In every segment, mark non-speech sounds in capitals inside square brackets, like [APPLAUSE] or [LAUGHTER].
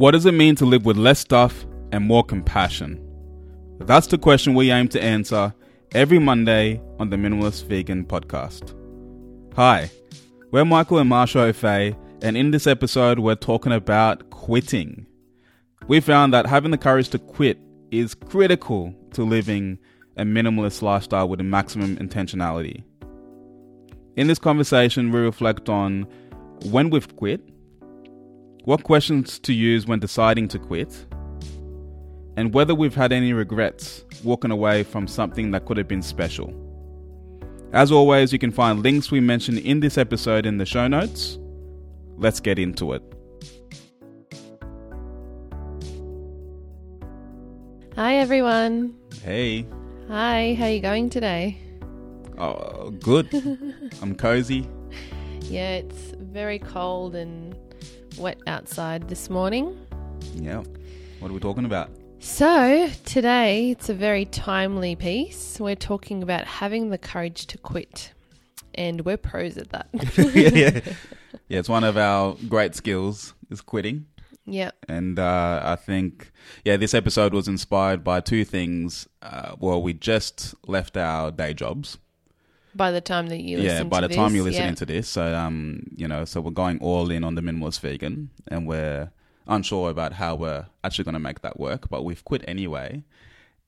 What does it mean to live with less stuff and more compassion? That's the question we aim to answer every Monday on the Minimalist Vegan podcast. Hi, we're Michael and Marsha Ofei, and in this episode, we're talking about quitting. We found that having the courage to quit is critical to living a minimalist lifestyle with maximum intentionality. In this conversation, we reflect on when we've quit, what questions to use when deciding to quit, and whether we've had any regrets walking away from something that could have been special. As always, you can find links we mentioned in this episode in the show notes. Let's get into it. Hi everyone. Hey. Hi, how are you going today? Oh, good. [LAUGHS] I'm cozy. Yeah, it's very cold and wet outside this morning. Yeah. What are we talking about? So, today it's a very timely piece. We're talking about having the courage to quit. And we're pros at that. [LAUGHS] yeah, yeah. [LAUGHS] yeah, it's one of our great skills is quitting. Yep. And uh, I think, yeah, this episode was inspired by two things. Uh, well, we just left our day jobs. By the time that you yeah, by the time this, you're listening yeah. to this, so um, you know, so we're going all in on the minimalist vegan, and we're unsure about how we're actually going to make that work, but we've quit anyway,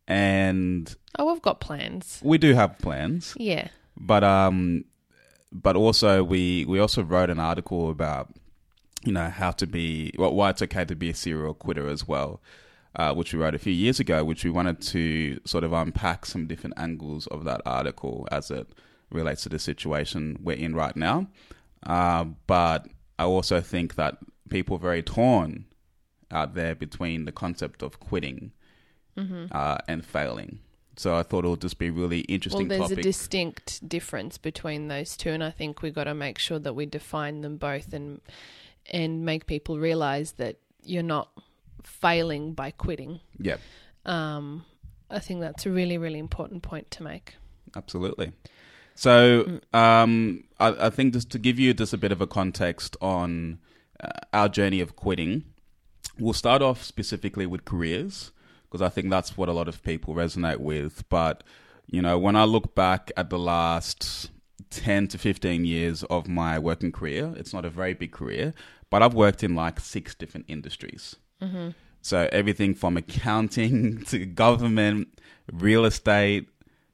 and Oh, we've got plans. we do have plans, Yeah. but um, but also we we also wrote an article about you know how to be well, why it's okay to be a serial quitter as well. Uh, which we wrote a few years ago, which we wanted to sort of unpack some different angles of that article as it relates to the situation we're in right now. Uh, but I also think that people are very torn out there between the concept of quitting uh, and failing. So I thought it would just be a really Well, interesting there's topic. a distinct difference between those two, and I think we've got to make sure that we define them both and and make people realize that you're not failing by quitting. yeah, Um, I think that's a really, really important point to make. absolutely. So um, I, I think just to give you just a bit of a context on uh, our journey of quitting, we'll start off specifically with careers because I think that's what a lot of people resonate with. But you know, when I look back at the last 10 to 15 years of my working career, it's not a very big career, but I've worked in like six different industries. So everything from accounting [LAUGHS] to government, real estate,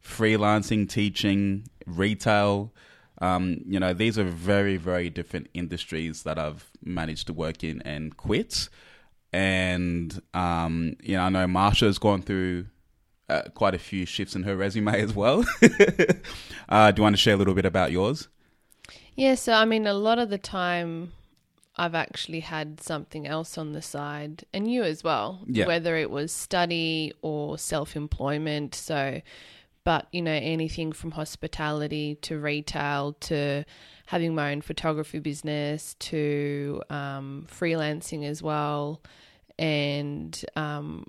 freelancing, teaching, retail. Um, you know, these are very, very different industries that I've managed to work in and quit. And, um, you know, I know Marsha's gone through uh, quite a few shifts in her resume as well. [LAUGHS] uh, do you want to share a little bit about yours? Yeah, so I mean, a lot of the time, I've actually had something else on the side, and you as well, Yeah. whether it was study or self employment. So, but you know, anything from hospitality to retail to having my own photography business to um, freelancing as well, and um,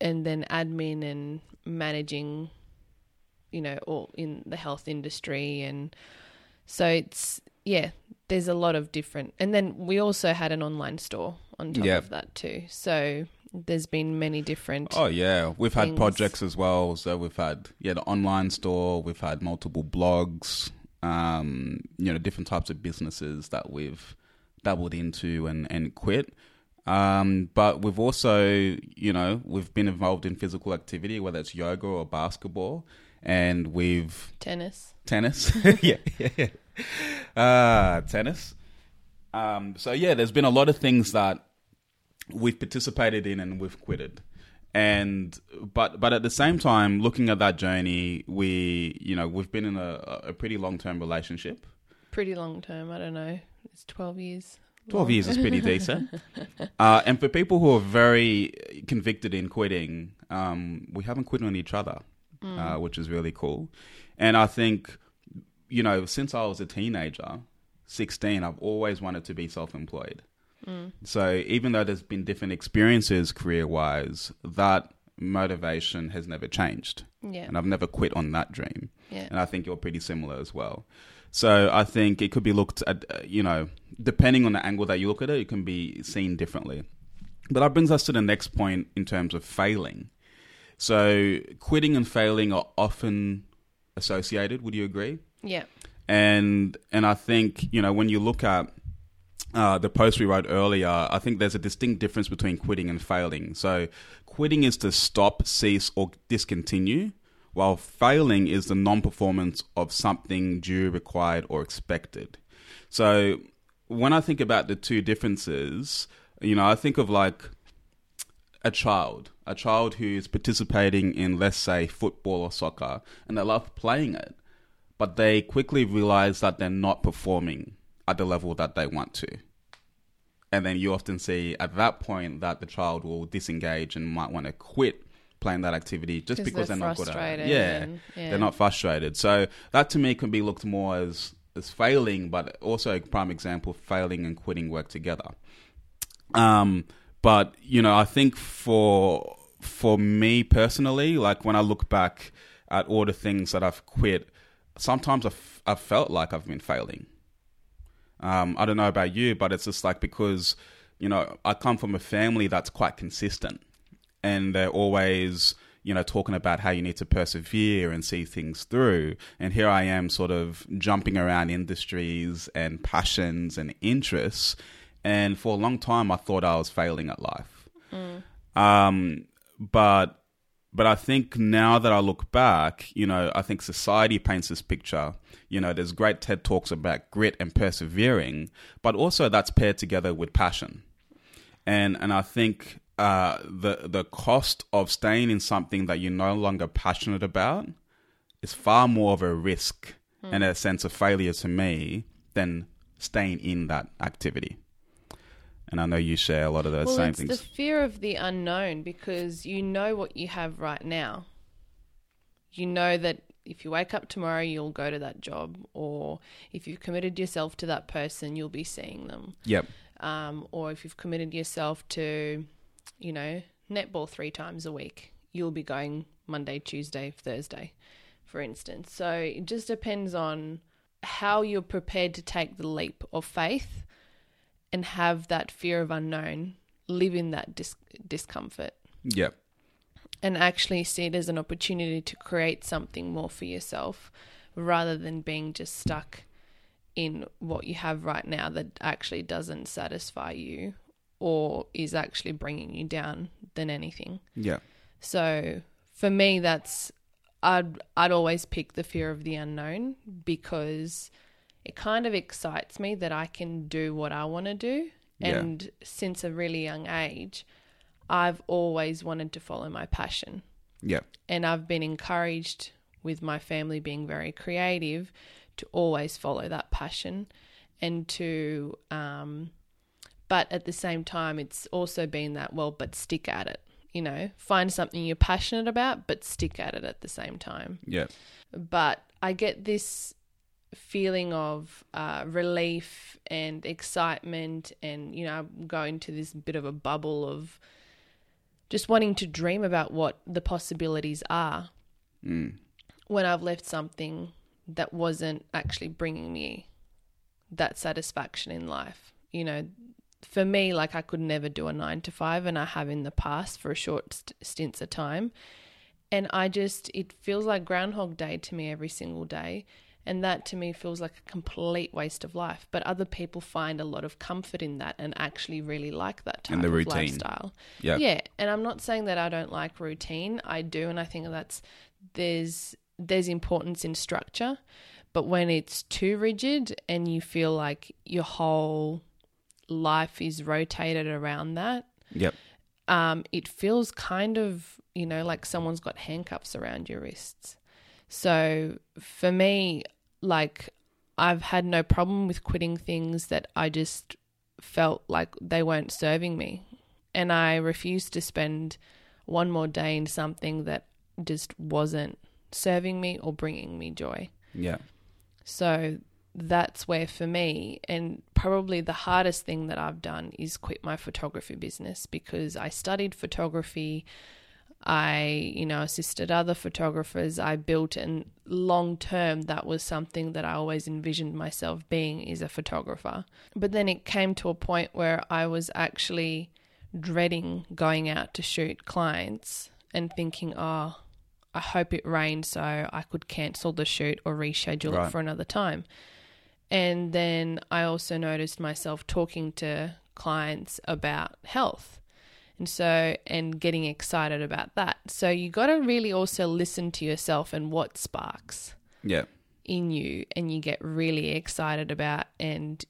and then admin and managing, you know, all in the health industry and. So it's yeah, there's a lot of different, and then we also had an online store on top Yeah. of that too. So there's been many different. Oh yeah, we've had things. projects as well. So we've had yeah the online store. We've had multiple blogs. Um, you know, different types of businesses that we've dabbled into and and quit. Um, but we've also you know we've been involved in physical activity, whether it's yoga or basketball, and we've tennis. tennis. yeah, [LAUGHS] [LAUGHS] yeah, yeah. Uh, tennis. Um, so yeah, there's been a lot of things that we've participated in and we've quitted. And but but at the same time, looking at that journey, we you know we've been in a, a pretty long term relationship. Pretty long term. I don't know. It's twelve years. 12 long. years is pretty decent. [LAUGHS] Uh, and for people who are very convicted in quitting, um, we haven't quit on each other, uh, which is really cool. And I think, you know, since I was a teenager, 16, I've always wanted to be self employed. So even though there's been different experiences career wise, that motivation has never changed. Yeah. And I've never quit on that dream. Yeah. And I think you're pretty similar as well. So I think it could be looked at, uh, you know, depending on the angle that you look at it, it can be seen differently. But that brings us to the next point in terms of failing. So, quitting and failing are often associated. Would you agree? Yeah. And and I think you know when you look at uh, the post we wrote earlier, I think there's a distinct difference between quitting and failing. So, quitting is to stop, cease, or discontinue, while failing is the non performance of something due, required, or expected. So, when I think about the two differences, you know, I think of like a child, a child who is participating in, let's say, football or soccer, and they love playing it, but they quickly realize that they're not performing at the level that they want to. And then you often see at that point that the child will disengage and might want to quit playing that activity just because they're, they're not good at it. Yeah, and, yeah, they're not frustrated. So that to me can be looked more as as failing, but also a prime example failing and quitting work together. Um, but you know, I think for for me personally, like when I look back at all the things that I've quit, sometimes I've, I've felt like I've been failing. Um, I don't know about you, but it's just like because you know I come from a family that's quite consistent, and they're always you know talking about how you need to persevere and see things through. And here I am, sort of jumping around industries and passions and interests. And for a long time, I thought I was failing at life. Mm. Um, but but I think now that I look back, you know, I think society paints this picture. You know, there's great TED talks about grit and persevering, but also that's paired together with passion. And and I think uh, the the cost of staying in something that you're no longer passionate about is far more of a risk mm. and a sense of failure to me than staying in that activity and I know you share a lot of those well, same it's things. the fear of the unknown because you know what you have right now. You know that if you wake up tomorrow, you'll go to that job, or if you've committed yourself to that person, you'll be seeing them. Yep. Um, or if you've committed yourself to, you know, netball three times a week, you'll be going Monday, Tuesday, Thursday, for instance. So it just depends on how you're prepared to take the leap of faith and have that fear of unknown, live in that dis- discomfort. Yep. And actually see it as an opportunity to create something more for yourself rather than being just stuck in what you have right now that actually doesn't satisfy you or is actually bringing you down than anything. Yeah. So for me that's I'd I'd always pick the fear of the unknown because it kind of excites me that I can do what I want to do. Yeah. And since a really young age, I've always wanted to follow my passion. Yeah. And I've been encouraged with my family being very creative to always follow that passion and to um but at the same time it's also been that well but stick at it you know find something you're passionate about but stick at it at the same time yeah but i get this feeling of uh, relief and excitement, and you know, I'm going to this bit of a bubble of just wanting to dream about what the possibilities are. Mm. When I've left something that wasn't actually bringing me that satisfaction in life, you know, for me, like I could never do a nine to five, and I have in the past for a short st- stints of time. And I just, it feels like Groundhog Day to me every single day. And that to me feels like a complete waste of life. But other people find a lot of comfort in that and actually really like that type the of routine. lifestyle. Yeah. Yeah. And I'm not saying that I don't like routine. I do and I think that's there's there's importance in structure. But when it's too rigid and you feel like your whole life is rotated around that. Yep. Um, it feels kind of, you know, like someone's got handcuffs around your wrists. So for me, like I've had no problem with quitting things that I just felt like they weren't serving me. And I refused to spend one more day in something that just wasn't serving me or bringing me joy. Yeah. So that's where for me, and probably the hardest thing that I've done is quit my photography business because I studied photography. I, you know, assisted other photographers. I built and long term that was something that I always envisioned myself being is a photographer. But then it came to a point where I was actually dreading going out to shoot clients and thinking, oh, I hope it rained so I could cancel the shoot or reschedule Right. it for another time. And then I also noticed myself talking to clients about health. And so, and getting excited about that. So, you got to really also listen to yourself and what sparks Yeah. in you and you get really excited about and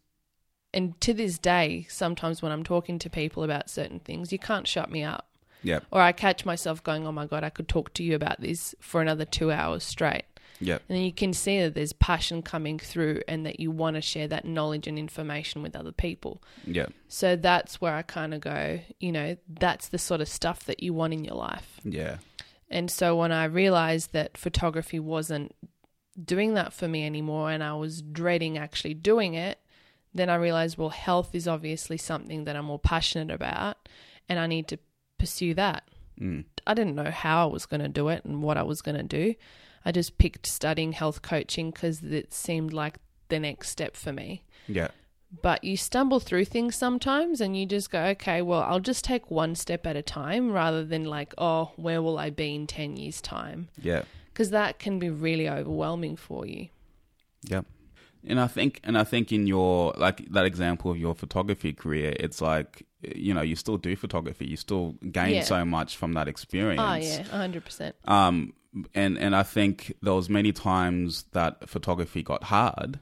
and to this day sometimes when i'm talking to people about certain things you can't shut me up Yeah. or i catch myself going oh my god i could talk to you about this for another 2 hours straight Yeah. and then you can see that there's passion coming through and that you want to share that knowledge and information with other people Yeah. so that's where i kind of go you know that's the sort of stuff that you want in your life Yeah. and so when I realized that photography wasn't doing that for me anymore and I was dreading actually doing it, then I realized, well, health is obviously something that I'm more passionate about and I need to pursue that. Mm. I didn't know how I was going to do it and what I was going to do. I just picked studying health coaching because it seemed like the next step for me Yeah. but you stumble through things sometimes and you just go, okay, well, I'll just take one step at a time rather than like, oh, where will I be in 10 years' time? Yeah. Because that can be really overwhelming for you. Yeah. And I think, and I think in your like that example of your photography career, it's like you know you still do photography, you still gain Yeah. so much from that experience. Oh, yeah, 100%. Um, and and I think there was many times that photography got hard,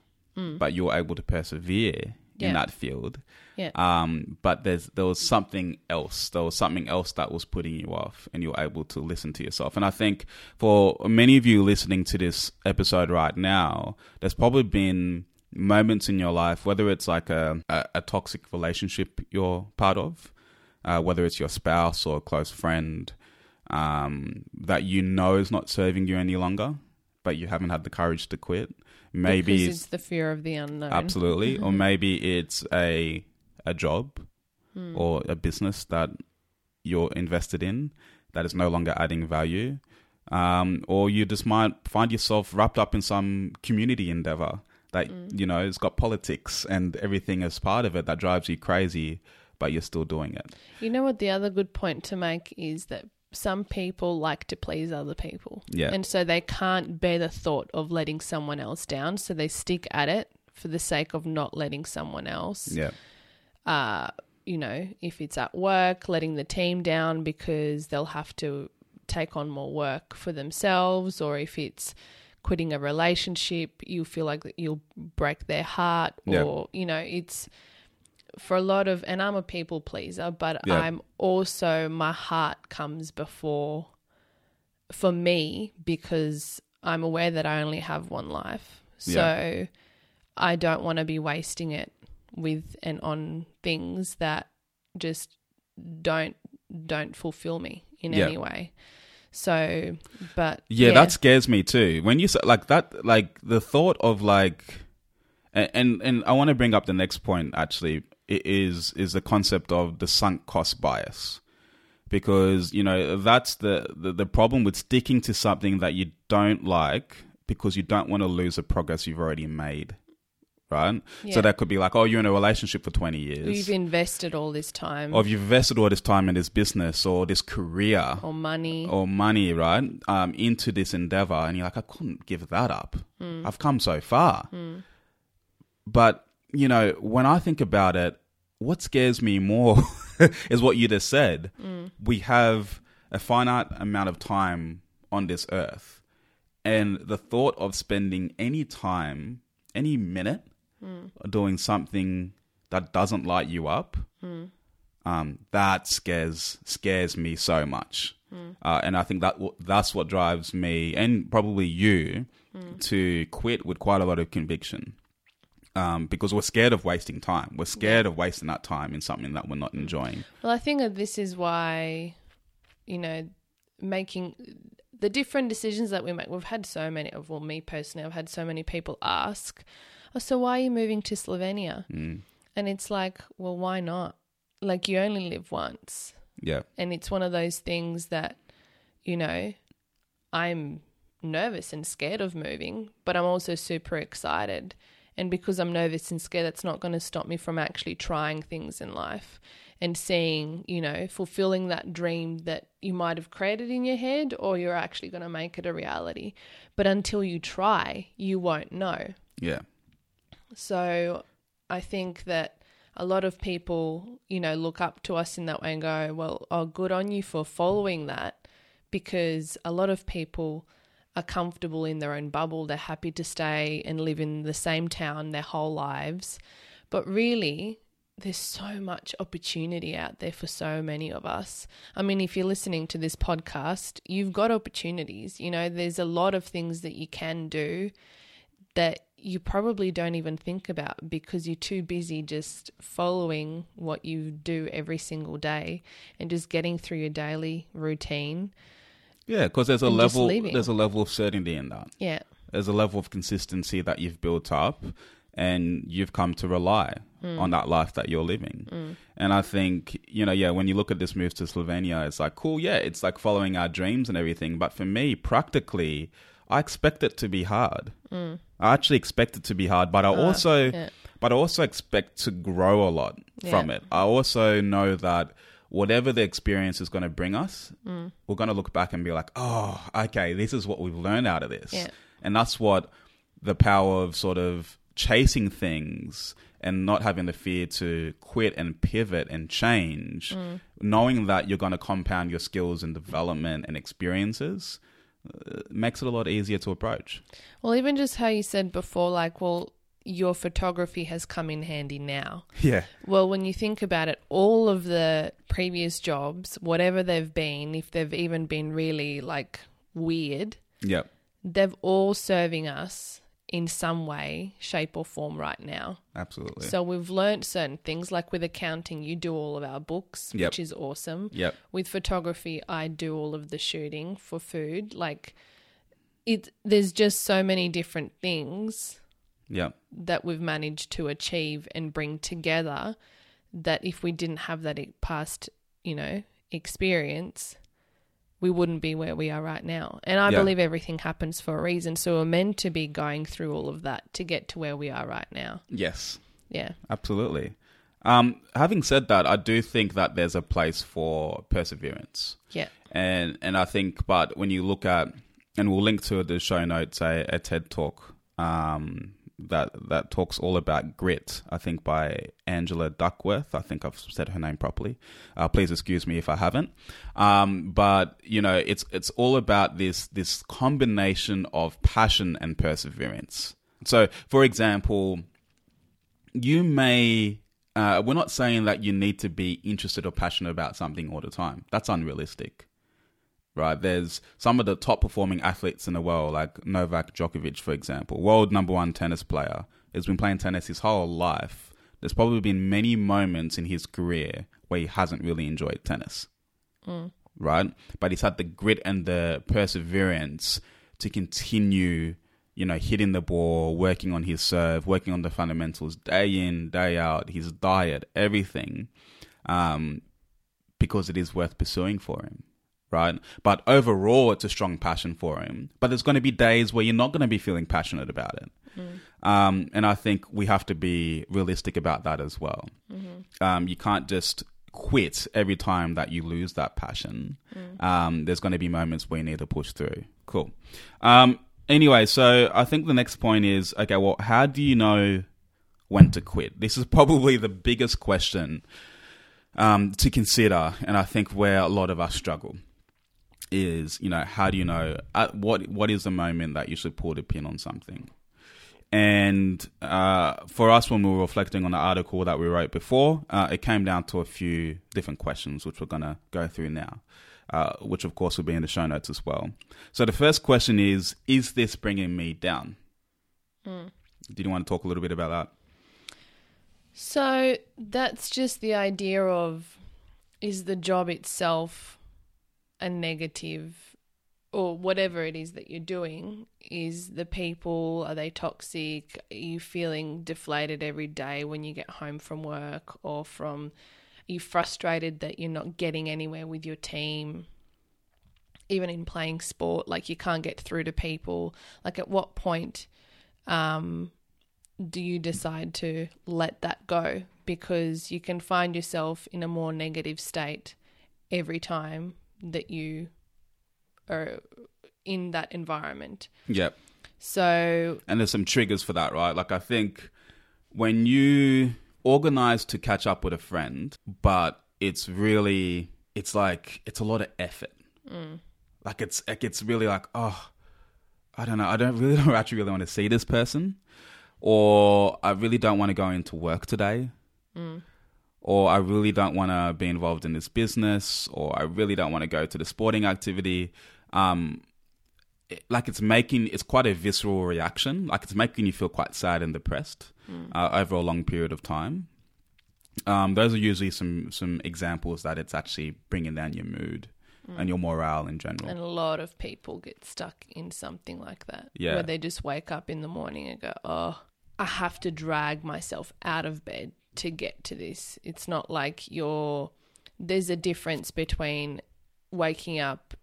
but you were able to persevere Mm. Yeah. in that field. Yeah. Um, but there's there was something else. There was something else that was putting you off, and you were able to listen to yourself. And I think for many of you listening to this episode right now, there's probably been moments in your life, whether it's like a a, a toxic relationship you're part of, uh, whether it's your spouse or a close friend, um, that you know is not serving you any longer, but you haven't had the courage to quit. Maybe because it's it's the fear of the unknown. Absolutely. or [LAUGHS] maybe it's a a job Hmm. or a business that you're invested in that is no longer adding value. Um, or you just might find yourself wrapped up in some community endeavor that, Hmm. you know, it's got politics and everything as part of it that drives you crazy, but you're still doing it. You know what? The other good point to make is that some people like to please other people. Yeah. And so they can't bear the thought of letting someone else down. So they stick at it for the sake of not letting someone else Yeah. uh, you know, if it's at work, letting the team down because they'll have to take on more work for themselves, or if it's quitting a relationship, you feel like you'll break their heart, Yeah. or you know, it's for a lot of, and I'm a people pleaser, but Yeah. I'm also my heart comes before for me because I'm aware that I only have one life, so I don't want to be wasting it with and on things that just don't don't fulfill me in Yeah. any way. So, but Yeah, that scares me too. When you say like that, like the thought of like, and and, and I want to bring up the next point. Actually, is is the concept of the sunk cost bias, because you know that's the the, the problem with sticking to something that you don't like because you don't want to lose the progress you've already made, right? Yeah. So that could be like, oh, you're in a relationship for twenty years. you've invested all this time or you've invested all this time in this business or this career or money. or money, right, um, into this endeavor, and you're like, I couldn't give that up. I've come so far. But you know, when I think about it, what scares me more [LAUGHS] is what you just said. Mm. We have a finite amount of time on this earth, and the thought of spending any time, any minute, mm. doing something that doesn't light you up mm. um, that scares scares me so much, uh, and I think that w- that's what drives me and probably you to quit with quite a lot of conviction, um, because we're scared of wasting time. We're scared of wasting that time in something that we're not enjoying. Well, I think that this is why, you know, making the different decisions that we make. We've had so many of, well, me personally, I've had so many people ask, "Oh, so why are you moving to Slovenia?" Mm. And it's like, well, why not? Like you only live once, Yeah, and it's one of those things that, you know, I'm nervous and scared of moving, but I'm also super excited. And because I'm nervous and scared, that's not going to stop me from actually trying things in life and seeing, you know, fulfilling that dream that you might have created in your head or you're actually going to make it a reality. But until you try, you won't know. Yeah. So I think that a lot of people, you know, look up to us in that way and go, well, oh, good on you for following that because a lot of people are comfortable in their own bubble. They're happy to stay and live in the same town their whole lives. But really, there's so much opportunity out there for so many of us. I mean, if you're listening to this podcast, you've got opportunities. You know, there's a lot of things that you can do that you probably don't even think about because you're too busy just following what you do every single day and just getting through your daily routine. Yeah, because there's a level there's a level of certainty in that. Yeah. There's a level of consistency that you've built up and you've come to rely on that life that you're living. And I think, you know, yeah, when you look at this move to Slovenia, it's like, cool, yeah, it's like following our dreams and everything. But for me, practically, I expect it to be hard. I actually expect it to be hard, but I also yeah. but I also expect to grow a lot from it. I also know that whatever the experience is going to bring us, Mm. we're going to look back and be like, oh, okay, this is what we've learned out of this. Yeah. And that's what the power of sort of chasing things and not having the fear to quit and pivot and change, Mm. knowing that you're going to compound your skills and development and experiences. uh, Makes it a lot easier to approach. Well, even just how you said before, like, well, your photography has come in handy now. Yeah. Well, when you think about it, all of the previous jobs, whatever they've been, if they've even been really like weird, Yep. they've all serving us in some way, shape, or form right now. Absolutely. So we've learned certain things, like with accounting, you do all of our books, Yep. which is awesome. yep. With photography, I do all of the shooting for food. Like, it, there's just so many different things Yep. that we've managed to achieve and bring together that if we didn't have that past, you know, experience, we wouldn't be where we are right now. And I Yeah. believe everything happens for a reason. So we're meant to be going through all of that to get to where we are right now. Yes. Yeah. Absolutely. Um, having said that, I do think that there's a place for perseverance, Yeah. and and I think, but when you look at, and we'll link to the show notes a, a TED talk um, that that talks all about grit. I think by Angela Duckworth. I think I've said her name properly. Uh, please excuse me if I haven't. Um, but you know, it's it's all about this this combination of passion and perseverance. So, for example, you may uh, we're not saying that you need to be interested or passionate about something all the time that's unrealistic right? There's some of the top performing athletes in the world like novak djokovic for example world number one tennis player He's been playing tennis his whole life. There's probably been many moments in his career where he hasn't really enjoyed tennis right? But he's had the grit and the perseverance to continue you know, hitting the ball, working on his serve, working on the fundamentals day in, day out, his diet, everything, um, because it is worth pursuing for him, right? But overall, it's a strong passion for him. But there's going to be days where you're not going to be feeling passionate about it. Um, and I think we have to be realistic about that as well. Um, you can't just quit every time that you lose that passion. Um, there's going to be moments where you need to push through. Cool. Um, anyway, so I think the next point is okay, well, how do you know when to quit? This is [LAUGHS] probably the biggest question um, to consider, and I think where a lot of us struggle is, you know, how do you know at what what is the moment that you should pull the pin on something? And uh, for us, when we were reflecting on the article that we wrote before, uh, it came down to a few different questions, which we're going to go through now, uh, which of course will be in the show notes as well. So the first question is Is this bringing me down? Did you want to talk a little bit about that? So that's just the idea of is the job itself a negative or whatever it is that you're doing? Is the people, are they toxic? Are you feeling deflated every day when you get home from work or from, are you frustrated that you're not getting anywhere with your team? Even in playing sport, like you can't get through to people. Like at what point um, do you decide to let that go? Because you can find yourself in a more negative state every time that you are in that environment. Yep. So, And there's some triggers for that, right? Like I think when you organize to catch up with a friend, but it's really it's like it's a lot of effort. Mm. Like it's like it's really like oh, I don't know. I don't really [LAUGHS] don't actually really want to see this person, or I really don't want to go into work today, mm. Or I really don't want to be involved in this business, or I really don't want to go to the sporting activity. Um, it- like it's making it's quite a visceral reaction. Like it's making you feel quite sad and depressed uh, over a long period of time. Um, those are usually some some examples that it's actually bringing down your mood and your morale in general. and a lot of people get stuck in something like that. Yeah. Where they just wake up in the morning and go, oh, I have to drag myself out of bed to get to this. It's not like you're, there's a difference between waking up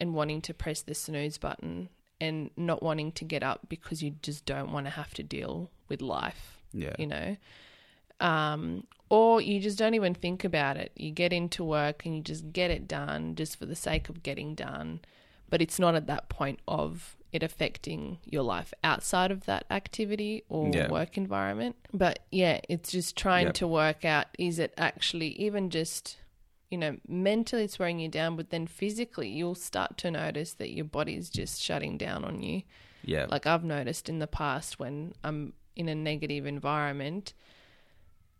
and wanting to press the snooze button and not wanting to get up because you just don't want to have to deal with life yeah, you know? Um, or you just don't even think about it. You get into work and you just get it done just for the sake of getting done but it's not at that point of it affecting your life outside of that activity or Yeah. work environment but yeah it's just trying Yep. to work out is it actually even just you know mentally it's wearing you down but then physically you'll start to notice that your body's just shutting down on you yeah, like I've noticed in the past when I'm in a negative environment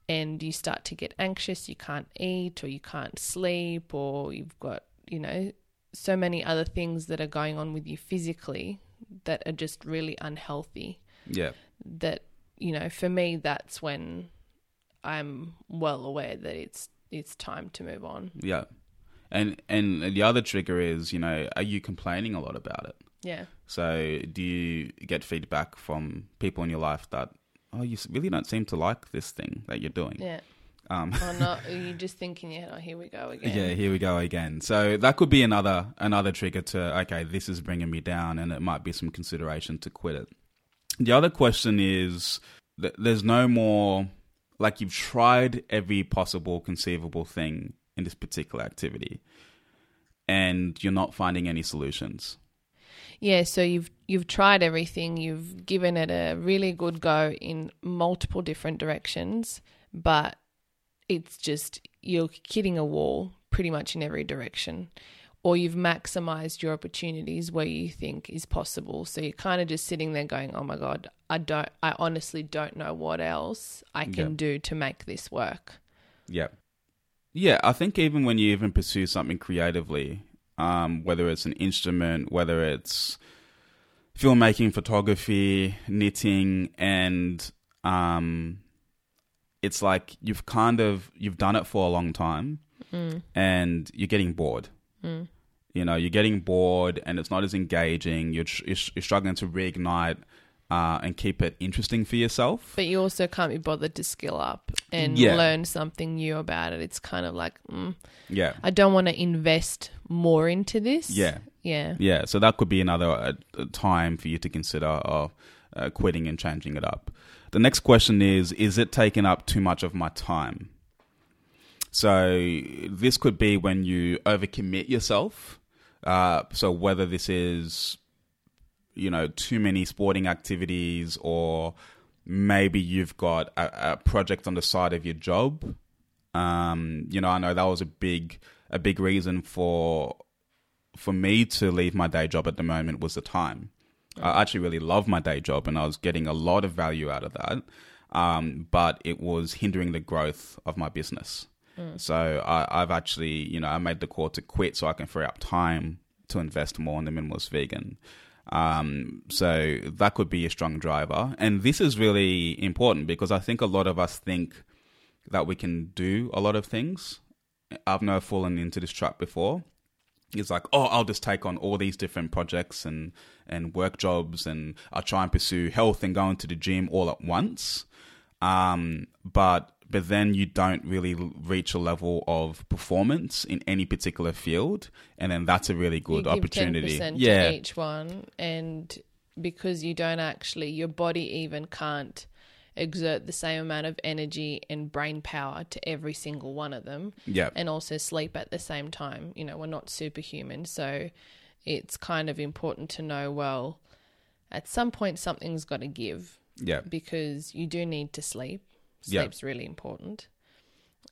and you start to get anxious, you can't eat or you can't sleep or you've got, you know, so many other things that are going on with you physically that are just really unhealthy. yeah, That, you know, for me that's when I'm well aware that it's it's time to move on. yeah. And and the other trigger is, you know, are you complaining a lot about it? Yeah. So do you get feedback from people in your life that oh, you really don't seem to like this thing that you're doing? Yeah. Um, Or not [LAUGHS] you just thinking, yeah, oh, here we go again. Yeah, here we go again. So that could be another another trigger to okay, this is bringing me down, and it might be some consideration to quit it. The other question is that there's no more like you've tried every possible conceivable thing in this particular activity, and you're not finding any solutions. Yeah, so you've you've tried everything, you've given it a really good go in multiple different directions, but it's just you're hitting a wall pretty much in every direction. Or you've maximized your opportunities where you think is possible. So you're kind of just sitting there going, "Oh my god, I don't I honestly don't know what else I can Yeah. do to make this work." Yeah. Yeah, I think even when you even pursue something creatively, um, whether it's an instrument, whether it's filmmaking, photography, knitting, and um, it's like you've kind of you've done it for a long time, and you're getting bored. You know, you're getting bored, and it's not as engaging. You're tr- you're, you're struggling to reignite uh, and keep it interesting for yourself. But you also can't be bothered to skill up and Yeah. learn something new about it. It's kind of like, mm, Yeah, I don't want to invest more into this. yeah. Yeah. Yeah, so that could be another uh, uh, time for you to consider of uh, quitting and changing it up. The next question is Is it taking up too much of my time? So, this could be when you overcommit yourself. Uh, so, whether this is, you know, too many sporting activities or maybe you've got a, a project on the side of your job. Um, you know, I know that was a big a big reason for for me to leave my day job at the moment was the time. I actually really love my day job and I was getting a lot of value out of that. Um, but it was hindering the growth of my business. So I, I've actually, you know, I made the call to quit so I can free up time to invest more in the minimalist vegan. Um, so that could be a strong driver. And this is really important because I think a lot of us think that we can do a lot of things. I've never fallen into this trap before. It's like, oh, I'll just take on all these different projects and, and work jobs and I'll try and pursue health and go into the gym all at once. Um, but but then you don't really reach a level of performance in any particular field, and then that's a really good opportunity. 10% yeah, to each one and because you don't actually your body even can't exert the same amount of energy and brain power to every single one of them Yeah. and also sleep at the same time. You know, we're not superhuman, so it's kind of important to know well, at some point something's got to give Yeah. because you do need to sleep. Yeah. Sleep's really important.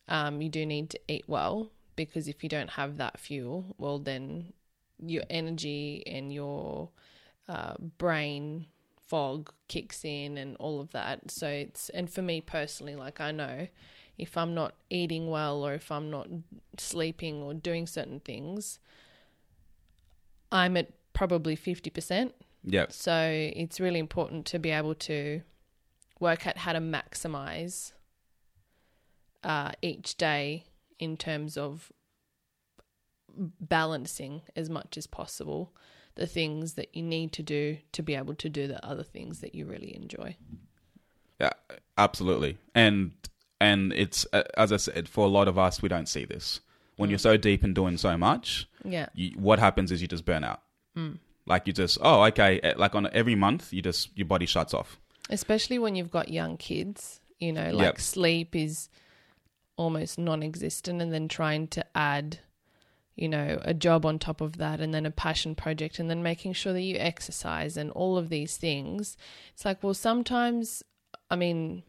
Um, you do need to eat well because if you don't have that fuel, well, then your energy and your uh, brain fog kicks in and all of that. So it's, and for me personally, like I know if I'm not eating well or if I'm not sleeping or doing certain things, I'm at probably 50%. Yeah. So it's really important to be able to work out how to maximize uh, each day in terms of balancing as much as possible the things that you need to do to be able to do the other things that you really enjoy. Yeah, absolutely. And and it's uh, as I said, for a lot of us, we don't see this. When you're so deep in doing so much, Yeah. you, what happens is you just burn out. Like you just, oh, okay. eh, Like on every month, you just your body shuts off. Especially when you've got young kids, you know, like Yep. sleep is almost non existent, and then trying to add, you know, a job on top of that, and then a passion project, and then making sure that you exercise and all of these things. It's like, well, sometimes, I mean,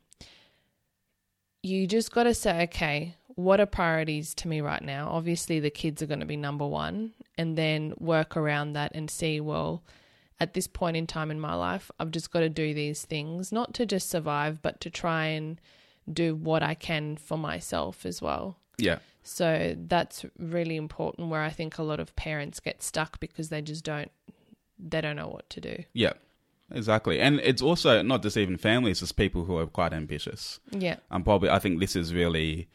you just got to say, okay, what are priorities to me right now? Obviously, the kids are going to be number one, and then work around that and see, well, at this point in time in my life, I've just got to do these things, not to just survive, but to try and do what I can for myself as well. Yeah. So that's really important where I think a lot of parents get stuck because they just don't they don't know what to do. Yeah. Exactly. And it's also not just even families, it's people who are quite ambitious. Yeah. And probably, I think this is really,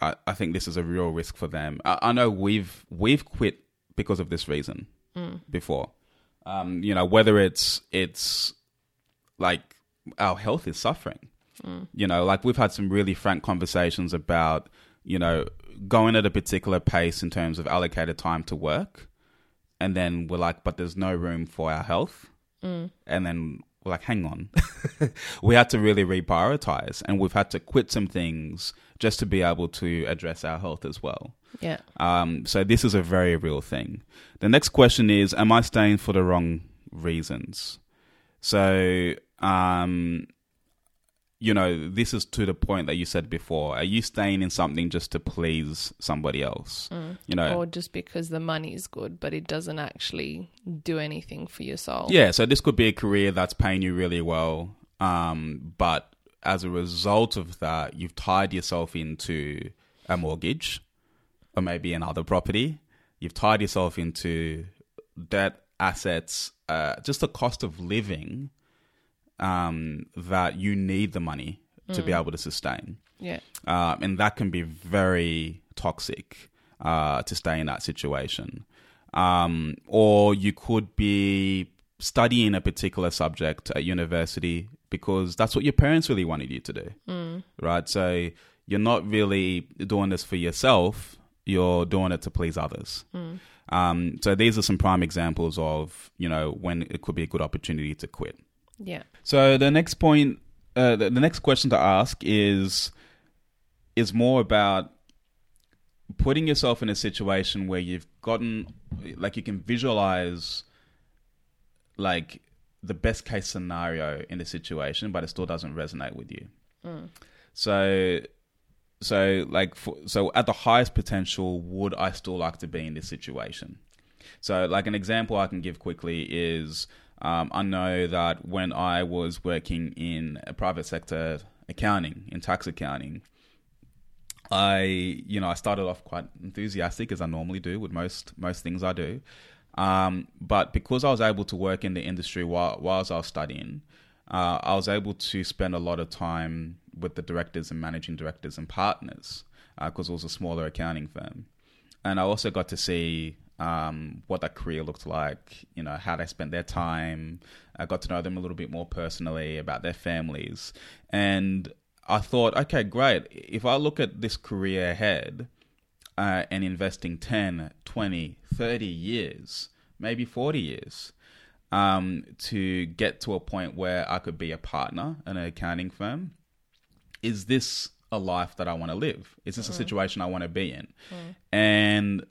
I, I think this is a real risk for them. I, I know we've we've quit because of this reason before. Um, you know, whether it's it's like our health is suffering. You know, like we've had some really frank conversations about you know going at a particular pace in terms of allocated time to work, and then we're like, but there's no room for our health, and then we're like, hang on, [LAUGHS] we had to really reprioritize, and we've had to quit some things just to be able to address our health as well. Yeah. Um, so this is a very real thing. The next question is, am I staying for the wrong reasons? So, um, you know, this is to the point that you said before. Are you staying in something just to please somebody else? You know, Or just because the money is good, but it doesn't actually do anything for your soul. Yeah, so this could be a career that's paying you really well, um, but as a result of that, you've tied yourself into a mortgage or maybe another property. You've tied yourself into debt, assets, uh, just the cost of living um, that you need the money to be able to sustain. Yeah. Um, and that can be very toxic uh, to stay in that situation. Um, or you could be studying a particular subject at university because that's what your parents really wanted you to do, right? So you're not really doing this for yourself; you're doing it to please others. Um, so these are some prime examples of you know when it could be a good opportunity to quit. Yeah. So the next point, uh, the, the next question to ask is is more about putting yourself in a situation where you've gotten like you can visualize like the best case scenario in the situation, but it still doesn't resonate with you. So so like for, so at the highest potential would i still like to be in this situation so like an example i can give quickly is um, i know that when i was working in a private sector accounting in tax accounting i you know i started off quite enthusiastic as i normally do with most most things i do um, but because i was able to work in the industry while whilst i was studying uh, I was able to spend a lot of time with the directors and managing directors and partners because it was a smaller accounting firm. And I also got to see um, what that career looked like, you know, how they spent their time. I got to know them a little bit more personally about their families. And I thought, okay, great. If I look at this career ahead uh, and investing 10, 20, 30 years, maybe 40 years, um, to get to a point where I could be a partner in an accounting firm. Is this a life that I want to live? Is this a situation I want to be in? And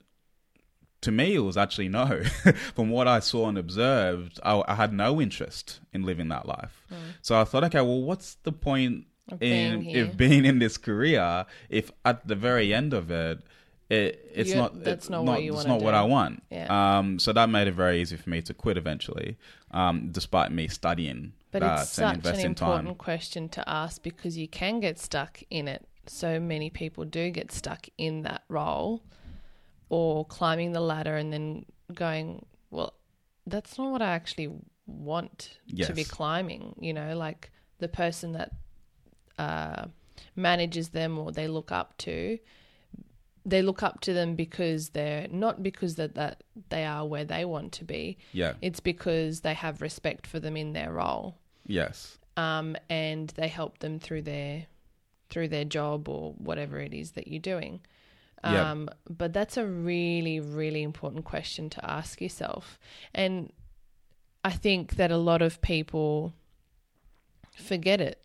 to me, it was actually no. [LAUGHS] From what I saw and observed, I, I had no interest in living that life. So I thought, okay, well, what's the point Of in being if being in this career if at the very end of it, it it's You're- not that's it's not what you it's wanna not what. I want. Yeah. Um, so that made it very easy for me to quit eventually, um, despite me studying But that it's such an important time. question to ask because you can get stuck in it. So many people do get stuck in that role or climbing the ladder and then going, well, that's not what I actually want to be climbing. You know, like the person that uh, manages them or they look up to. They look up to them because they're not because that, that they are where they want to be. Yeah. It's because they have respect for them in their role Yes. um, and they help them through their through their job or whatever it is that you're doing. Um, But that's a really, really important question to ask yourself. And I think that a lot of people forget it,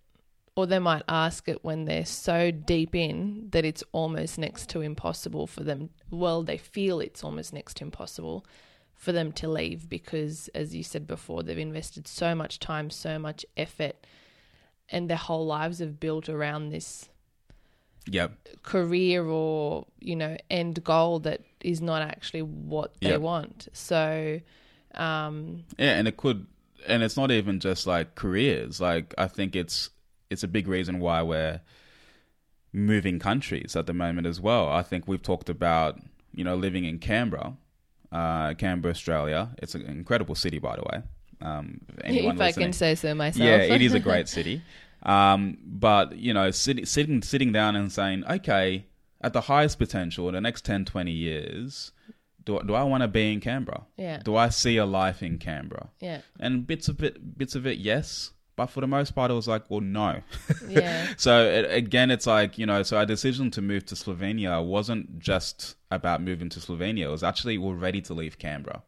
or they might ask it when they're so deep in that it's almost next to impossible for them. Well, they feel it's almost next to impossible for them to leave because, as you said before, they've invested so much time, so much effort, and their whole lives have built around this Yep. career or you know end goal that is not actually what they Yep. want. So, um, Yeah, and it could, and it's not even just like careers. Like I think it's it's a big reason why we're moving countries at the moment as well. I think we've talked about you know living in Canberra, uh, Canberra, Australia. It's an incredible city, by the way. Um, if [LAUGHS] if I can say so myself, yeah, it is a [LAUGHS] great city. Um, but you know, sit, sitting sitting down and saying, okay, at the highest potential in the next 10, 20 years, do do I want to be in Canberra? Yeah. Do I see a life in Canberra? yeah, And bits of it, bits of it, yes. But for the most part, it was like, well, no. [LAUGHS] yeah, so it, again, it's like you know, so our decision to move to Slovenia wasn't just about moving to Slovenia. It was actually we're ready to leave Canberra.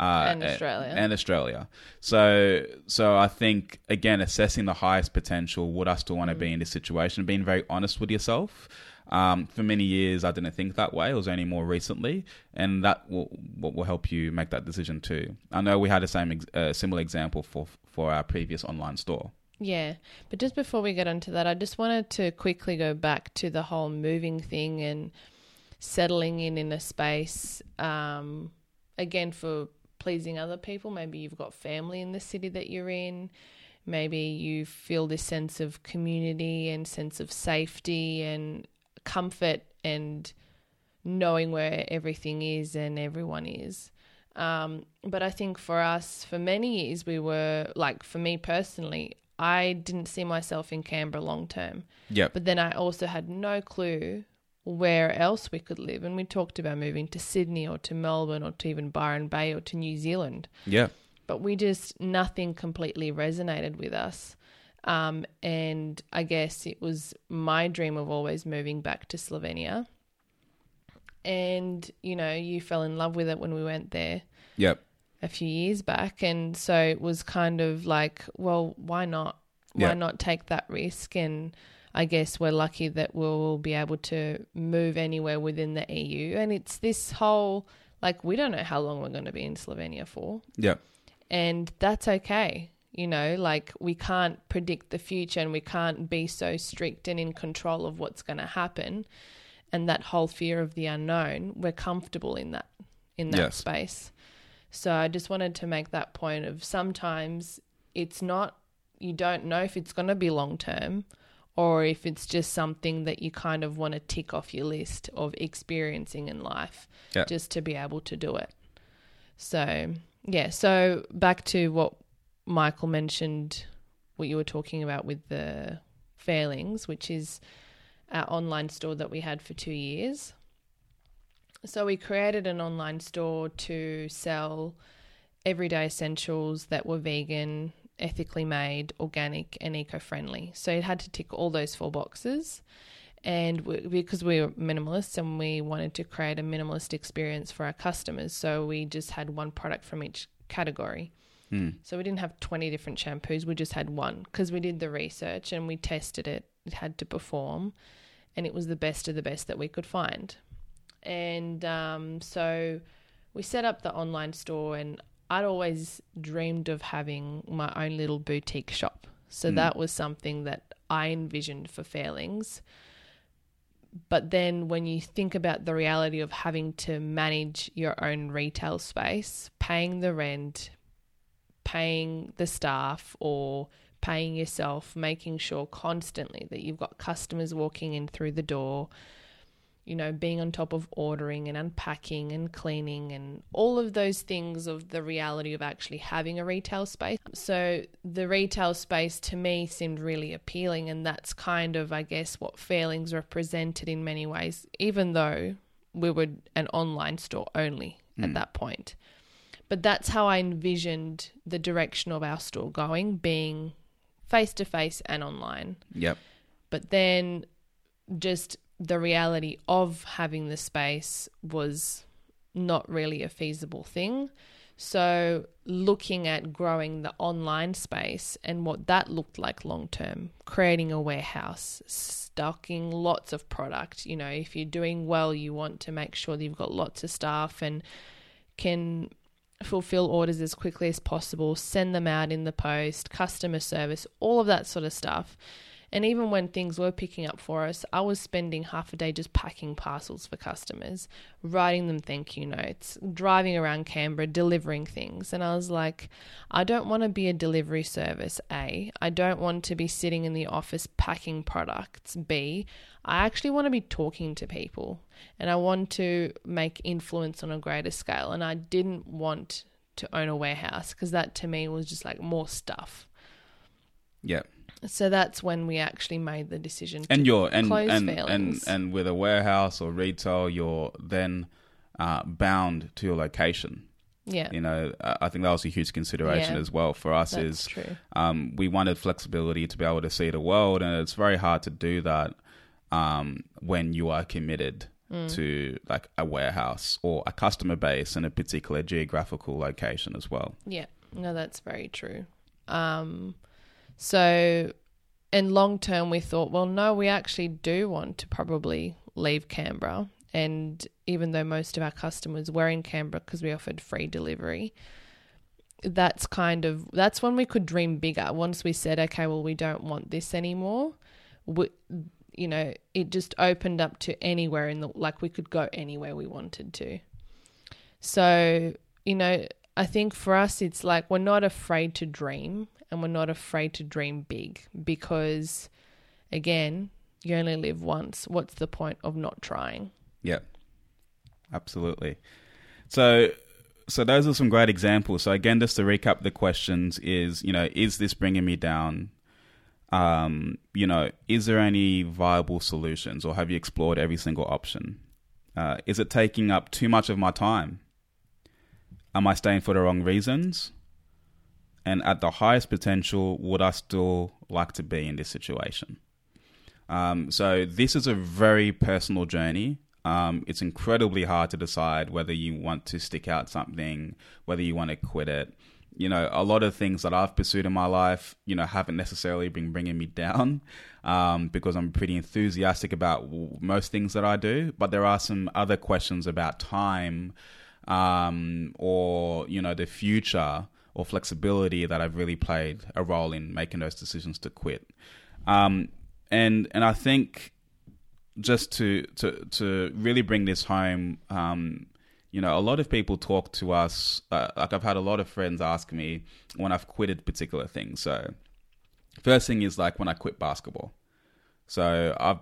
Uh, And Australia. and Australia. So, so I think again, assessing the highest potential. Would I still want to be in this situation? Being very honest with yourself. Um, for many years, I didn't think that way. It was only more recently, and that will what will help you make that decision too. I know we had the same uh, similar example for for our previous online store. yeah. But just before we get onto that, I just wanted to quickly go back to the whole moving thing and settling in in a space. Um, again, for pleasing other people. Maybe you've got family in the city that you're in. Maybe you feel this sense of community and sense of safety and comfort and knowing where everything is and everyone is. Um, but I think for us, for many years, we were like, for me personally, I didn't see myself in Canberra long term. Yep. But then I also had no clue where else we could live. And we talked about moving to Sydney or to Melbourne or to even Byron Bay or to New Zealand. Yeah. But we just, nothing completely resonated with us. Um, and I guess it was my dream of always moving back to Slovenia. And, you know, you fell in love with it when we went there Yep. a few years back. And so it was kind of like, well, why not? Why Yeah. not take that risk? And I guess we're lucky that we'll be able to move anywhere within the EU. And it's this whole, like, we don't know how long we're going to be in Slovenia for. Yeah. And that's okay. You know, like, we can't predict the future and we can't be so strict and in control of what's going to happen. And that whole fear of the unknown, we're comfortable in that in that Yes. space. So I just wanted to make that point of sometimes it's not you don't know if it's going to be long term or if it's just something that you kind of want to tick off your list of experiencing in life Yeah. just to be able to do it. So, yeah, so back to what Michael mentioned what you were talking about with the Fairlings, which is our online store that we had for 2 years. So we created an online store to sell everyday essentials that were vegan, ethically made, organic, and eco friendly. So it had to tick all those four boxes. And we, because we were minimalists and we wanted to create a minimalist experience for our customers, so we just had one product from each category. So we didn't have 20 different shampoos. We just had one because we did the research and we tested it. It had to perform and it was the best of the best that we could find. And um, so we set up the online store and I'd always dreamed of having my own little boutique shop. So mm. that was something that I envisioned for Fairlings. But then when you think about the reality of having to manage your own retail space, paying the rent, paying the staff or paying yourself, making sure constantly that you've got customers walking in through the door, you know, being on top of ordering and unpacking and cleaning and all of those things of the reality of actually having a retail space. So the retail space to me seemed really appealing and that's kind of I guess what Fairlings represented in many ways, even though we were an online store only at mm. that point. But that's how I envisioned the direction of our store going, being face to face and online. Yep. But then just the reality of having the space was not really a feasible thing. So, looking at growing the online space and what that looked like long term, creating a warehouse, stocking lots of product. You know, if you're doing well, you want to make sure that you've got lots of staff and can fulfill orders as quickly as possible, send them out in the post, customer service, all of that sort of stuff. And even when things were picking up for us, I was spending half a day just packing parcels for customers, writing them thank you notes, driving around Canberra, delivering things. And I was like, I don't want to be a delivery service, A. I don't want to be sitting in the office packing products, B. I actually want to be talking to people and I want to make influence on a greater scale. And I didn't want to own a warehouse because that to me was just like more stuff. Yep. So that's when we actually made the decision. and to you're and close and, and and with a warehouse or retail, you're then uh, bound to your location. yeah, You know, I think that was a huge consideration Yeah. as well for us. that's is true. um, we wanted flexibility to be able to see the world, and it's very hard to do that um, when you are committed Mm. to like a warehouse or a customer base in a particular geographical location as well. Yeah, no, that's very true. Um, so, in long term, we thought, well, no, we actually do want to probably leave Canberra. And even though most of our customers were in Canberra because we offered free delivery, that's kind of that's when we could dream bigger. Once we said, okay, well, we don't want this anymore. We, you know, it just opened up to anywhere in the like we could go anywhere we wanted to. So, you know, I think for us, it's like we're not afraid to dream and we're not afraid to dream big because, again, you only live once. What's the point of not trying? Yep, absolutely. So, so those are some great examples. So again, just to recap the questions: is you know, is this bringing me down? Um, you know, is there any viable solutions, or have you explored every single option? Uh, is it taking up too much of my time? Am I staying for the wrong reasons? And at the highest potential, would I still like to be in this situation? Um, so this is a very personal journey. Um, it's incredibly hard to decide whether you want to stick out something, whether you want to quit it. You know, a lot of things that I've pursued in my life, you know, haven't necessarily been bringing me [LAUGHS] down um, because I'm pretty enthusiastic about most things that I do. But there are some other questions about time um, or, you know, the future or flexibility that have really played a role in making those decisions to quit. Um, and and I think just to to to really bring this home, um, you know, a lot of people talk to us. Uh, like I've had a lot of friends ask me when I've quitted particular things. So first thing is like when I quit basketball. So I've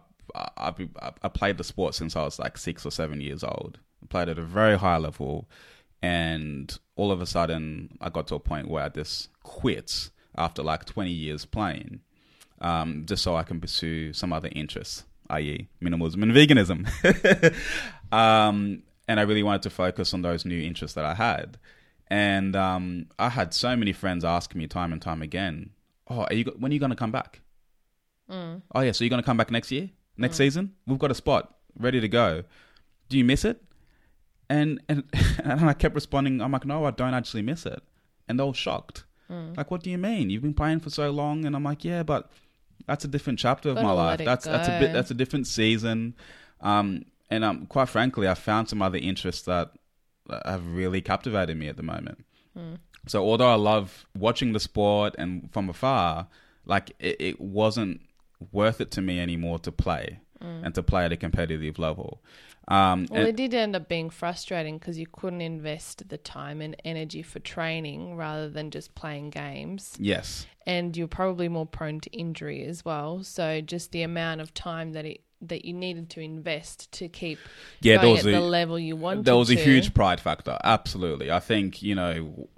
I've I played the sport since I was like six or seven years old. I played at a very high level, and all of a sudden I got to a point where I just quit after like twenty years playing, um, just so I can pursue some other interests, i.e., minimalism and veganism. [LAUGHS] um, and I really wanted to focus on those new interests that I had. And um, I had so many friends asking me time and time again, "Oh, are you when are you going to come back?" Oh yeah, so you're going to come back next year, next season? We've got a spot ready to go. Do you miss it? And and [LAUGHS] and I kept responding, I'm like, no, I don't actually miss it. and they were shocked. Mm. Like, what do you mean? You've been playing for so long, and I'm like, yeah, but that's a different chapter of Gotta my life. That's that's a bit that's a different season. Um, and um, quite frankly, I found some other interests that have really captivated me at the moment. Mm. So although I love watching the sport and from afar, like it, it wasn't worth it to me anymore to play and to play at a competitive level. Um, Mm. Well, and- it did end up being frustrating because you couldn't invest the time and energy for training rather than just playing games. yes, And you're probably more prone to injury as well. So just the amount of time that it that you needed to invest to keep yeah, going was at a, the level you wanted there was a to. huge pride factor. Absolutely, I think you know,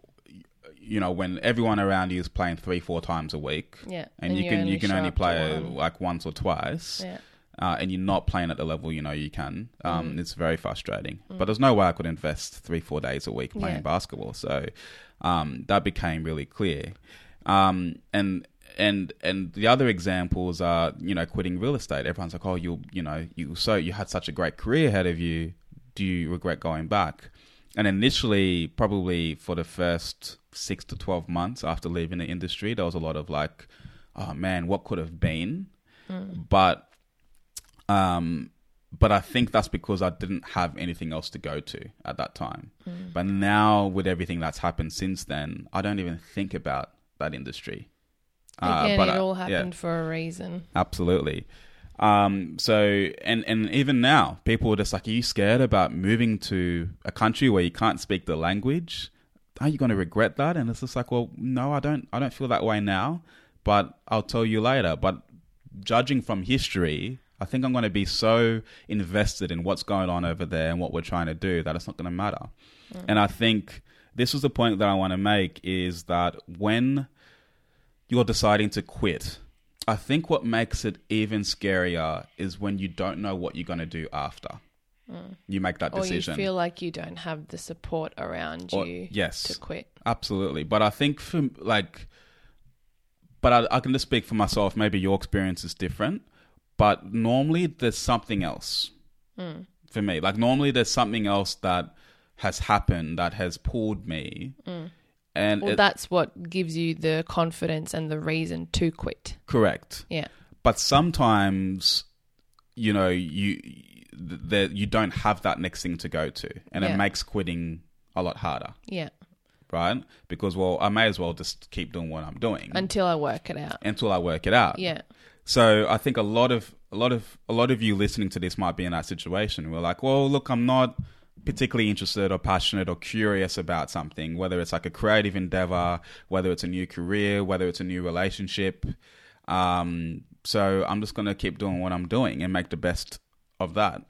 you know, when everyone around you is playing three, four times a week, yeah, and, you you can you can only play one. like once or twice. yeah. Uh, and you're not playing at the level you know you can, um, Mm. it's very frustrating. But there's no way I could invest three, four days a week playing Yeah. basketball. So um, that became really clear. Um, and and and the other examples are you know quitting real estate. Everyone's like, oh, you you know you so you had such a great career ahead of you. Do you regret going back? And initially, probably for the first six to twelve months after leaving the industry, there was a lot of like, oh man, what could have been? But um, but I think that's because I didn't have anything else to go to at that time. But now, with everything that's happened since then, I don't even think about that industry. Uh, Again, but it I- all yeah. happened for a reason. Absolutely. Um, so and and even now, people are just like, "Are you scared about moving to a country where you can't speak the language? Are you going to regret that?" And it's just like, "Well, no, I don't. I don't feel that way now, but I'll tell you later." But judging from history, I think I'm going to be so invested in what's going on over there and what we're trying to do that it's not going to matter. Mm. And I think this is the point that I want to make is that when you're deciding to quit, I think what makes it even scarier is when you don't know what you're going to do after. Mm. You make that Or decision. you feel like you don't have the support around Or- you yes. to quit. Absolutely. But I think for like, but I, I can just speak for myself. Maybe your experience is different, but normally there's something else Mm. for me. Like normally there's something else that has happened that has pulled me. And Mm. Well, it- that's what gives you the confidence and the reason to quit. correct. Yeah. But sometimes, you know, you that you don't have that next thing to go to, and Yeah. it makes quitting a lot harder, Yeah. right? Because well, I may as well just keep doing what I'm doing Until I work it out. until I work it out. Yeah. So I think a lot of a lot of a lot of you listening to this might be in that situation. We're like, well, look, I'm not particularly interested or passionate or curious about something, whether it's like a creative endeavor, whether it's a new career, whether it's a new relationship. Um, so I'm just going to keep doing what I'm doing and make the best of that.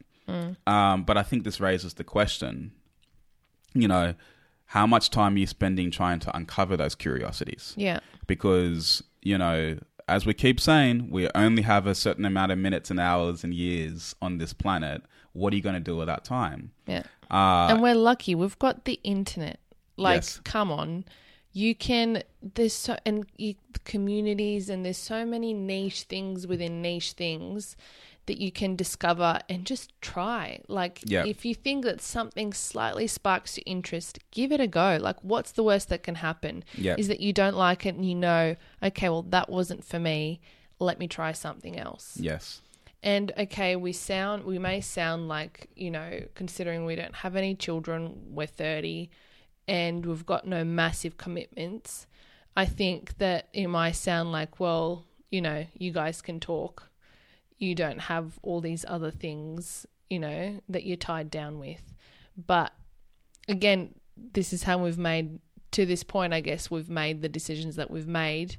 Um, but I think this raises the question, you know, how much time are you spending trying to uncover those curiosities? Yeah. because you know as we keep saying we only have a certain amount of minutes and hours and years on this planet what are you going to do with that time Yeah. uh, and we're lucky. We've got the internet. Like, Yes. come on. You can, there's so, and you, communities, and there's so many niche things within niche things that you can discover and just try. Like, Yeah. if you think that something slightly sparks your interest, give it a go. Like, what's the worst that can happen? Yeah. Is that you don't like it and you know, okay, well, that wasn't for me. Let me try something else. yes And okay, we sound we may sound like, you know, considering we don't have any children, we're 30 and we've got no massive commitments. I think that it might sound like, well, you know, you guys can talk. You don't have all these other things, you know, that you're tied down with. But again, this is how we've made to this point, I guess we've made the decisions that we've made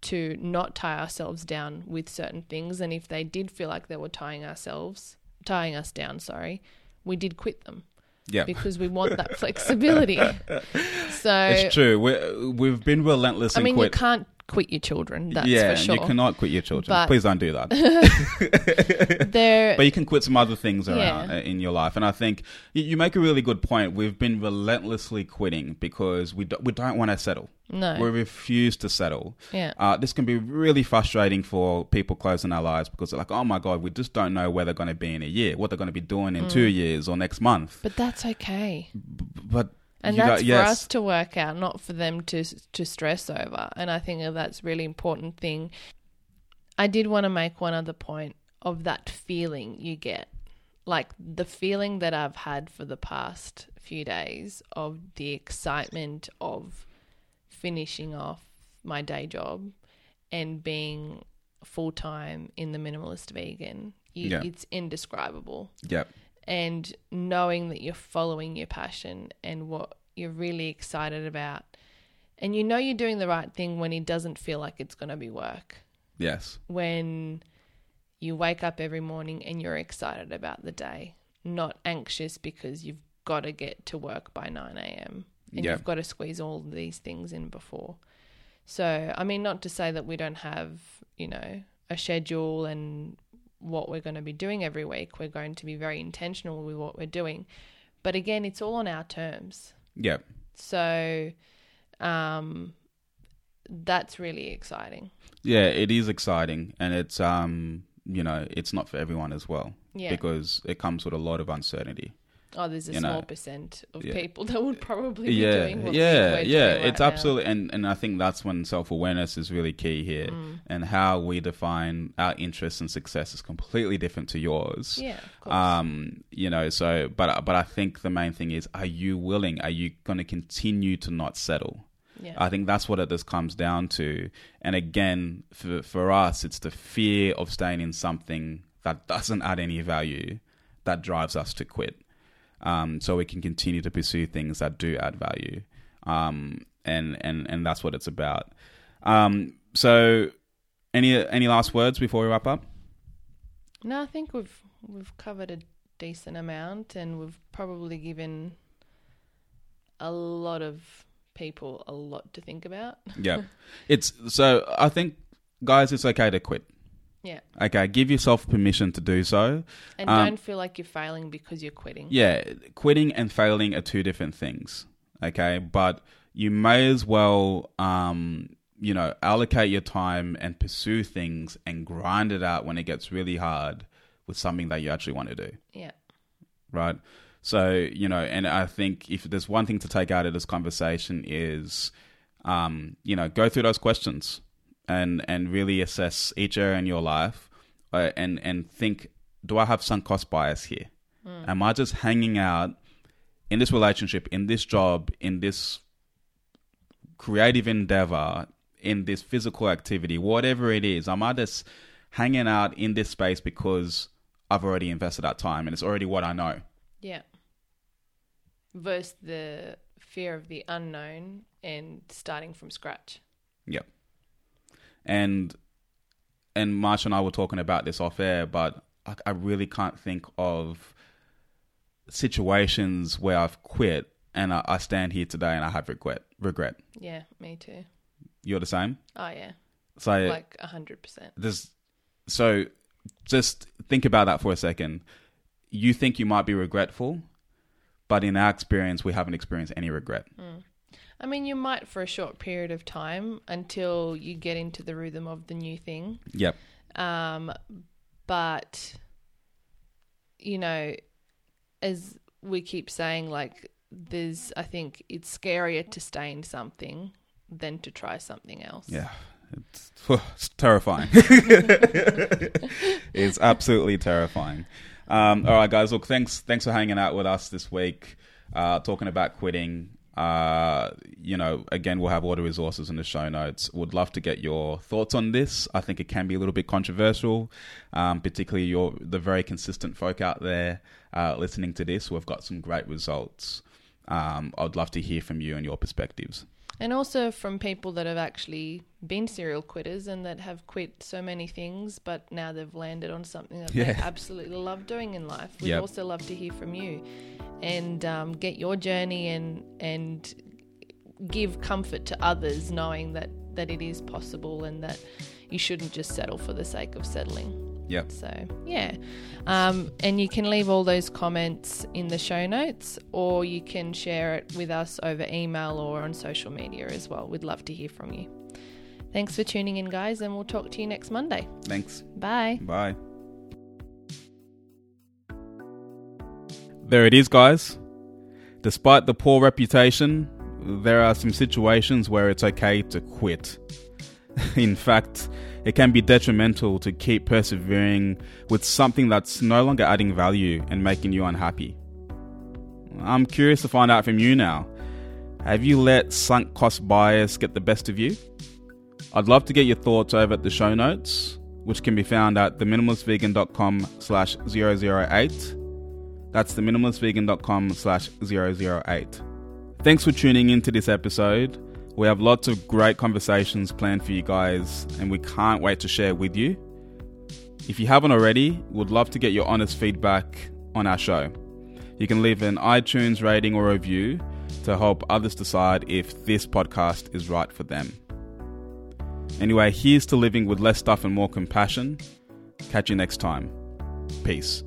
to not tie ourselves down with certain things. And if they did feel like they were tying ourselves tying us down sorry we did quit them. Yeah. Because we want that flexibility. [LAUGHS] So it's true. We, we've been relentless i mean you can't quit your children that's yeah for sure you cannot quit your children But- please don't do that [LAUGHS] but you can quit some other things around Yeah. uh, in your life. And I think you, make a really good point. We've been relentlessly quitting because we, do, we don't want to settle. no We refuse to settle. yeah Uh, this can be really frustrating for people close in our lives because they're like, oh my God, we just don't know where they're going to be in a year, what they're going to be doing in two years or next month. but that's okay B- But And You got- that's for us to work out, not for them to to stress over. And I think that's a really important thing. I did want to make one other point of that feeling you get. Like the feeling that I've had for the past few days of the excitement of finishing off my day job and being full time in the minimalist vegan. You, Yeah. It's indescribable Yep. And knowing that you're following your passion and what you're really excited about. And you know you're doing the right thing when it doesn't feel like it's going to be work. Yes. When you wake up every morning and you're excited about the day, not anxious because you've got to get to work by 9 a.m. and Yeah. you've got to squeeze all these things in before. So, I mean, not to say that we don't have, you know, a schedule and what we're going to be doing every week. We're going to be very intentional with what we're doing. But again, it's all on our terms. Yep. So, um, that's really exciting. Yeah, it is exciting, and it's um, you know, it's not for everyone as well Yeah. because it comes with a lot of uncertainty. Oh, there's a you know, small percent of yeah. people that would probably be yeah, doing what yeah, yeah. doing right it's now. absolutely, and and I think that's when self awareness is really key here, Mm. and how we define our interests and success is completely different to yours. Yeah, of course. Um, you know, so but but I think the main thing is, are you willing? Are you going to continue to not settle? yeah. I think that's what it just comes down to. And again, for for us, it's the fear of staying in something that doesn't add any value that drives us to quit. Um, so we can continue to pursue things that do add value. Um, and and and that's what it's about. Um, so any any last words before we wrap up? No, I think we've we've covered a decent amount, and we've probably given a lot of people a lot to think about. Yeah. it's so I think guys it's okay to quit. Yeah, Okay, give yourself permission to do so. and Um, don't feel like you're failing because you're quitting. Yeah, quitting and failing are two different things. Okay, but you may as well, um, you know, allocate your time and pursue things and grind it out when it gets really hard with something that you actually want to do, Yeah, right? So you know, and I think if there's one thing to take out of this conversation is, um, you know, go through those questions and and really assess each area in your life, uh, and and think, do I have sunk cost bias here? Am I just hanging out in this relationship, in this job, in this creative endeavor, in this physical activity, whatever it is? Am I just hanging out in this space because I've already invested that time and it's already what I know? yeah. Versus the fear of the unknown and starting from scratch. Yep. And and Masha and I were talking about this off air, but I, I really can't think of situations where I've quit and I, I stand here today and I have regret. Regret. Yeah, me too. You're the same. Oh yeah, So like a hundred percent. there's so just think about that for a second. You think you might be regretful, but in our experience, we haven't experienced any regret. Mm. I mean, you might for a short period of time until you get into the rhythm of the new thing. Yep. Um, but you know, as we keep saying, like there's, I think it's scarier to stay in something than to try something else. Yeah. It's, it's terrifying. [LAUGHS] it's absolutely terrifying. Um, all right, guys. Look, thanks. Thanks for hanging out with us this week, uh, talking about quitting. Uh, you know, again, we'll have all the resources in the show notes. Would love to get your thoughts on this. I think it can be a little bit controversial, um, particularly your the very consistent folk out there uh, listening to this have got some great results. Um, I'd love to hear from you and your perspectives. And also from people that have actually been serial quitters and that have quit so many things, but now they've landed on something that they absolutely love doing in life. We'd Yep. also love to hear from you and um, get your journey and and give comfort to others, knowing that that it is possible and that you shouldn't just settle for the sake of settling. Yep. So, yeah. Um, and you can leave all those comments in the show notes or you can share it with us over email or on social media as well. We'd love to hear from you. Thanks for tuning in, guys, and we'll talk to you next Monday. Thanks. Bye. Bye. There it is, guys. Despite the poor reputation, there are some situations where it's okay to quit. [LAUGHS] In fact, it can be detrimental to keep persevering with something that's no longer adding value and making you unhappy. I'm curious to find out from you now. Have you let sunk cost bias get the best of you? I'd love to get your thoughts over at the show notes, which can be found at theminimalistvegan.com slash 008. That's theminimalistvegan.com slash 008. Thanks for tuning in to this episode. We have lots of great conversations planned for you guys, and we can't wait to share with you. If you haven't already, we'd love to get your honest feedback on our show. You can leave an iTunes rating or review to help others decide if this podcast is right for them. Anyway, here's to living with less stuff and more compassion. Catch you next time. Peace.